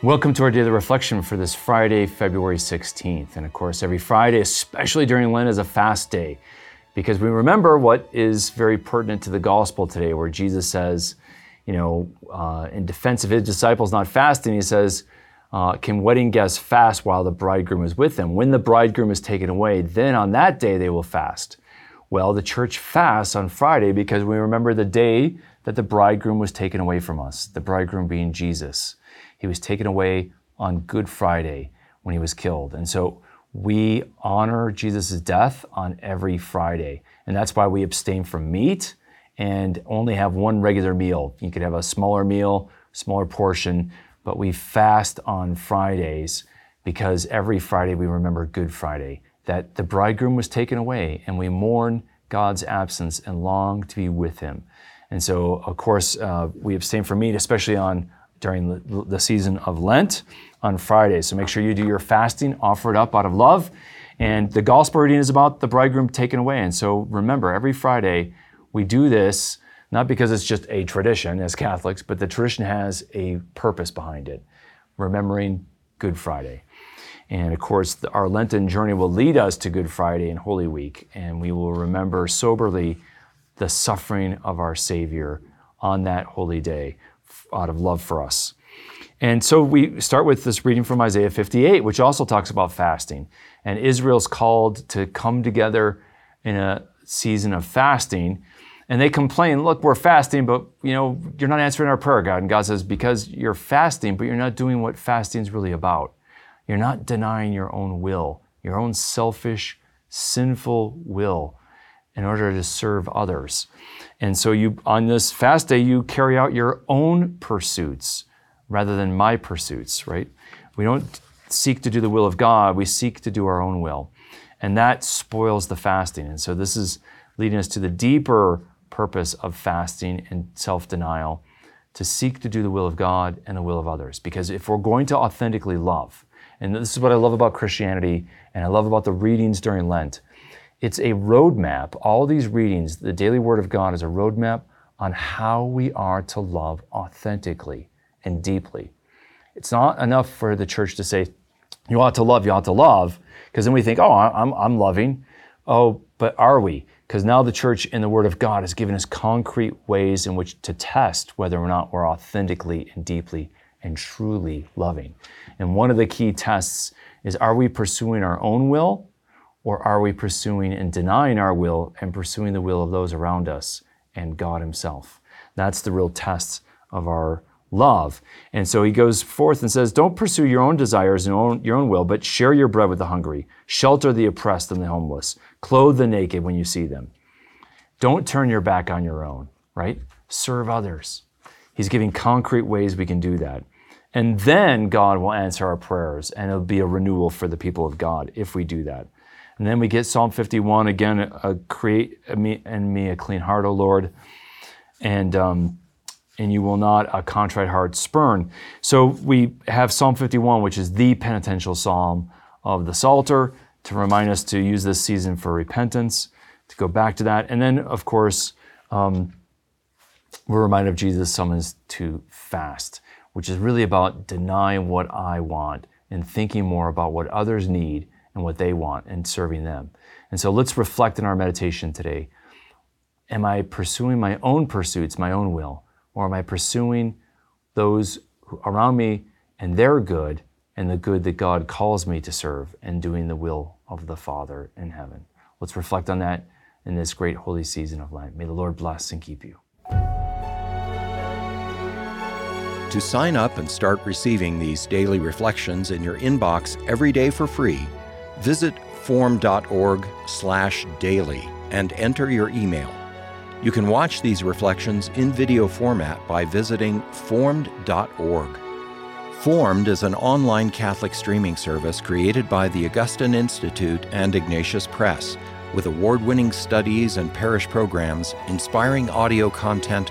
Welcome to our daily reflection for this Friday, February 16th. And of course, every Friday, especially during Lent, is a fast day because we remember what is very pertinent to the gospel today, where Jesus says, you know, uh, in defense of his disciples not fasting, he says, uh, Can wedding guests fast while the bridegroom is with them? When the bridegroom is taken away, then on that day they will fast. Well, the church fasts on Friday because we remember the day that the bridegroom was taken away from us, the bridegroom being Jesus. He was taken away on Good Friday when he was killed. And so we honor Jesus' death on every Friday. And that's why we abstain from meat and only have one regular meal. You could have a smaller meal, smaller portion, but we fast on Fridays because every Friday we remember Good Friday, that the bridegroom was taken away and we mourn God's absence and long to be with him. And so, of course, uh, we abstain from meat, especially on during the, the season of Lent on Fridays. So make sure you do your fasting, offer it up out of love. And the gospel reading is about the bridegroom taken away. And so remember, every Friday we do this not because it's just a tradition as Catholics, but the tradition has a purpose behind it, remembering Good Friday. And of course, our Lenten journey will lead us to Good Friday and Holy Week, and we will remember soberly the suffering of our Savior on that holy day out of love for us. And so we start with this reading from Isaiah 58, which also talks about fasting. And Israel's called to come together in a season of fasting. And they complain, look, we're fasting, but you know, you're not answering our prayer, God. And God says, because you're fasting, but you're not doing what fasting is really about. You're not denying your own will, your own selfish, sinful will in order to serve others. And so you on this fast day you carry out your own pursuits rather than my pursuits, right? We don't seek to do the will of God, we seek to do our own will. And that spoils the fasting. And so this is leading us to the deeper purpose of fasting and self-denial to seek to do the will of God and the will of others. Because if we're going to authentically love, and this is what I love about Christianity and I love about the readings during Lent, it's a roadmap. All these readings, the daily Word of God is a roadmap on how we are to love authentically and deeply. It's not enough for the church to say, you ought to love, you ought to love, because then we think, oh, I'm, I'm loving. Oh, but are we? Because now the church in the Word of God has given us concrete ways in which to test whether or not we're authentically and deeply and truly loving. And one of the key tests is are we pursuing our own will or are we pursuing and denying our will and pursuing the will of those around us and God Himself? That's the real test of our love. And so he goes forth and says, Don't pursue your own desires and your own will, but share your bread with the hungry, shelter the oppressed and the homeless, clothe the naked when you see them. Don't turn your back on your own, right? Serve others. He's giving concrete ways we can do that. And then God will answer our prayers, and it'll be a renewal for the people of God if we do that. And then we get Psalm 51 again, uh, create me and me a clean heart, O Lord, and um, and you will not a contrite heart spurn. So we have Psalm 51, which is the penitential psalm of the Psalter, to remind us to use this season for repentance, to go back to that, and then of course um, we're reminded of Jesus' summons to fast, which is really about denying what I want and thinking more about what others need and what they want and serving them. And so let's reflect in our meditation today. Am I pursuing my own pursuits, my own will, or am I pursuing those around me and their good and the good that God calls me to serve and doing the will of the Father in heaven? Let's reflect on that in this great holy season of Lent. May the Lord bless and keep you. To sign up and start receiving these daily reflections in your inbox every day for free, Visit formed.org/daily and enter your email. You can watch these reflections in video format by visiting formed.org. Formed is an online Catholic streaming service created by the Augustine Institute and Ignatius Press, with award winning studies and parish programs, inspiring audio content,